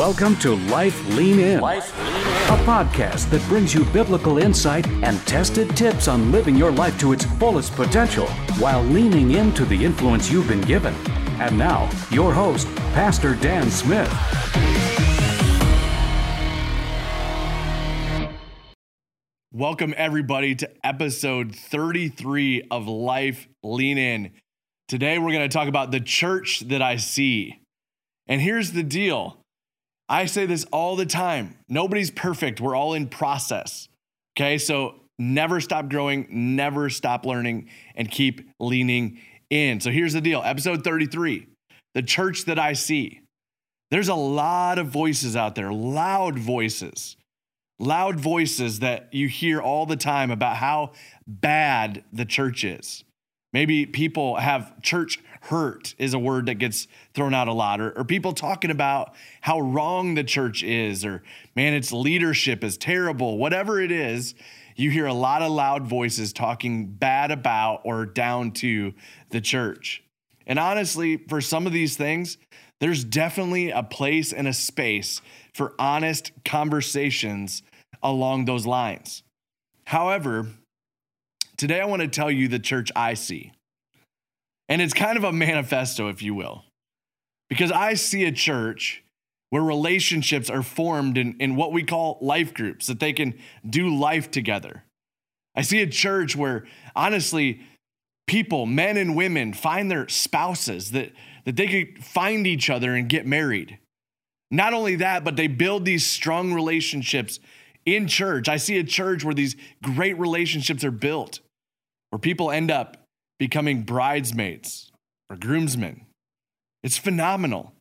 Welcome to Life Lean In, Life Lean In. a podcast that brings you biblical insight and tested tips on living your life to its fullest potential while leaning into the influence you've been given. And now, your host, Pastor Dan Smith. Welcome, everybody, to episode 33 of Life Lean In. Today, we're going to talk about the church that I see. And here's the deal I say this all the time nobody's perfect, we're all in process. Okay, so never stop growing, never stop learning, and keep leaning in. So here's the deal episode 33 the church that I see. There's a lot of voices out there, loud voices loud voices that you hear all the time about how bad the church is. Maybe people have church hurt, is a word that gets thrown out a lot, or, or, people talking about how wrong the church is, or man, its leadership is terrible, whatever it is. You hear a lot of loud voices talking bad about or down to the church. And honestly, for some of these things, there's definitely a place and a space for honest conversations along those lines. However, today I want to tell you the church I see. And it's kind of a manifesto, if you will, because I see a church where relationships are formed in, in what we call life groups, that they can do life together. I see a church where, honestly, people, men and women, find their spouses, that, that they could find each other and get married. Not only that, but they build these strong relationships in church. I see a church where these great relationships are built, where people end up becoming bridesmaids or groomsmen. It's phenomenal.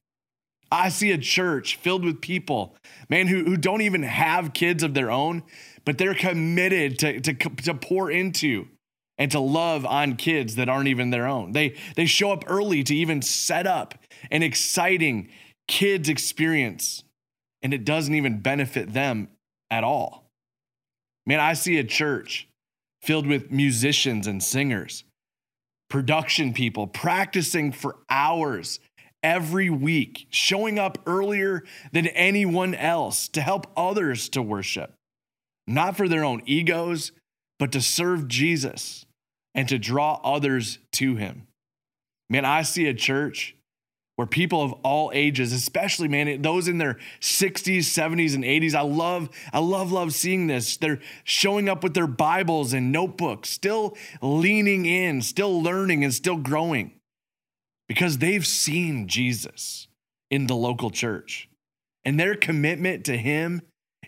I see a church filled with people, man, who, who don't even have kids of their own, but they're committed to, to, to pour into and to love on kids that aren't even their own. They, they show up early to even set up an exciting kids experience, and it doesn't even benefit them at all. Man, I see a church filled with musicians and singers, production people practicing for hours every week, showing up earlier than anyone else to help others to worship, not for their own egos, but to serve Jesus and to draw others to him. Man, I see a church where people of all ages, especially man, those in their 60s, 70s, and 80s, I love, I love, love seeing this. They're showing up with their Bibles and notebooks, still leaning in, still learning, and still growing because they've seen Jesus in the local church. And their commitment to him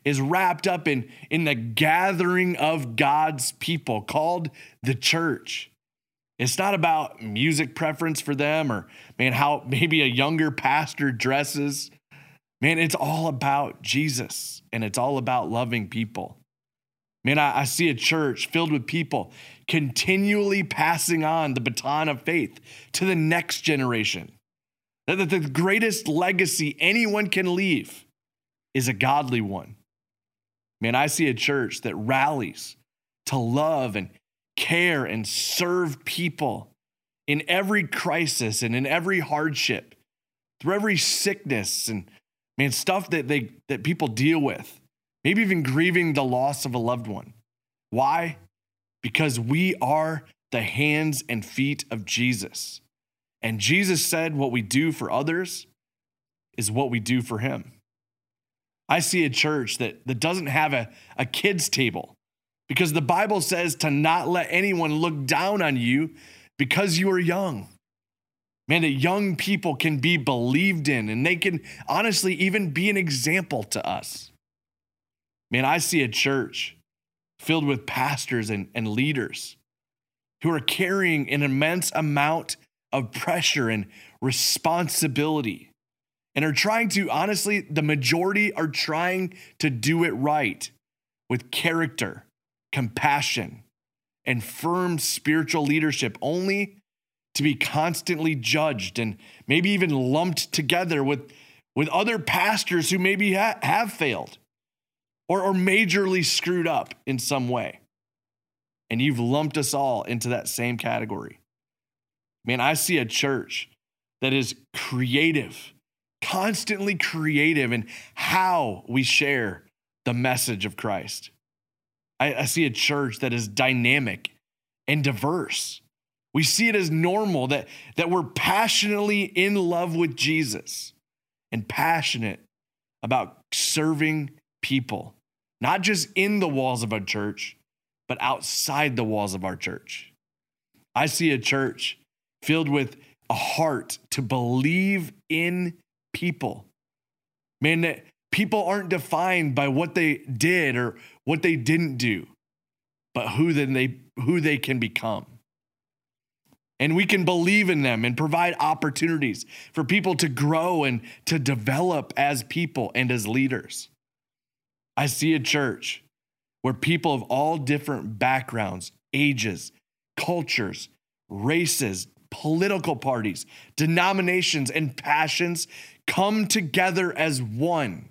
is wrapped up in, in the gathering of God's people called the church. It's not about music preference for them or, man, how maybe a younger pastor dresses. Man, it's all about Jesus and it's all about loving people. Man, I, I, see a church filled with people continually passing on the baton of faith to the next generation. That the greatest legacy anyone can leave is a godly one. Man, I see a church that rallies to love and care and serve people in every crisis and in every hardship, through every sickness and man, stuff that they that people deal with, maybe even grieving the loss of a loved one. Why? Because we are the hands and feet of Jesus. And Jesus said what we do for others is what we do for him. I see a church that, that doesn't have a, a kids' table because the Bible says to not let anyone look down on you because you are young. Man, that young people can be believed in and they can honestly even be an example to us. Man, I see a church filled with pastors and, and leaders who are carrying an immense amount of pressure and responsibility and are trying to, honestly, the majority are trying to do it right with character compassion, and firm spiritual leadership, only to be constantly judged and maybe even lumped together with, with other pastors who maybe ha- have failed or, or majorly screwed up in some way. And you've lumped us all into that same category. Man, I see a church that is creative constantly creative in how we share the message of Christ. I, I see a church that is dynamic and diverse. We see it as normal that, that we're passionately in love with Jesus and passionate about serving people, not just in the walls of our church, but outside the walls of our church. I see a church filled with a heart to believe in people. Man, that people aren't defined by what they did or what they didn't do, but who then they who they can become. And we can believe in them and provide opportunities for people to grow and to develop as people and as leaders. I see a church where people of all different backgrounds, ages, cultures, races, political parties, denominations, and passions come together as one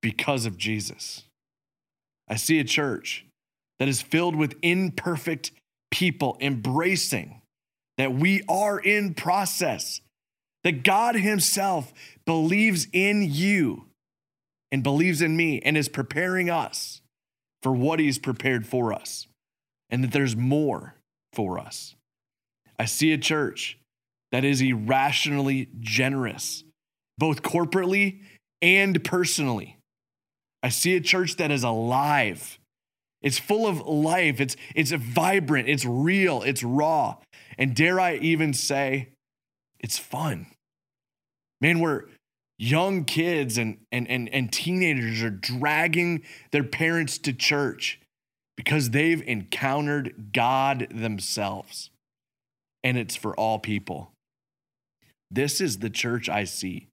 because of Jesus. I see a church that is filled with imperfect people embracing that we are in process, that God Himself believes in you and believes in me and is preparing us for what He's prepared for us, and that there's more for us. I see a church that is irrationally generous, both corporately and personally. I see a church that is alive. It's full of life. It's, it's vibrant. It's real. It's raw. And dare I even say, it's fun. Man, we're young kids and, and, and, and teenagers are dragging their parents to church because they've encountered God themselves. And it's for all people. This is the church I see.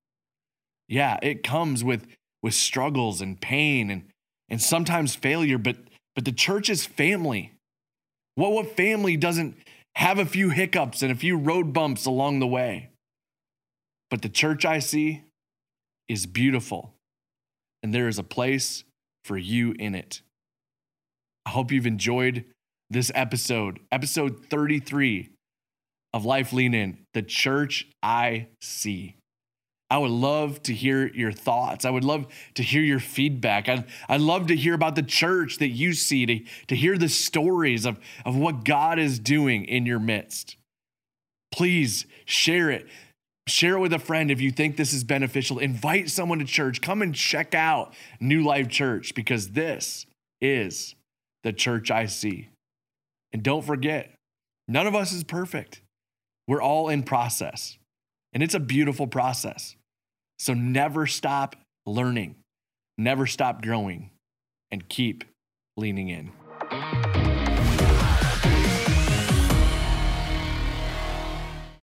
Yeah, it comes with, with struggles and pain and, and sometimes failure, but, but the church is family. What, what family doesn't have a few hiccups and a few road bumps along the way. But the church I see is beautiful, and there is a place for you in it. I hope you've enjoyed this episode, episode 33 of Life Lean In, the church I see. I would love to hear your thoughts. I would love to hear your feedback. I'd, I'd love to hear about the church that you see, to, to hear the stories of, of what God is doing in your midst. Please share it. Share it with a friend if you think this is beneficial. Invite someone to church. Come and check out New Life Church because this is the church I see. And don't forget, none of us is perfect. We're all in process, and it's a beautiful process. So never stop learning, never stop growing, and keep leaning in.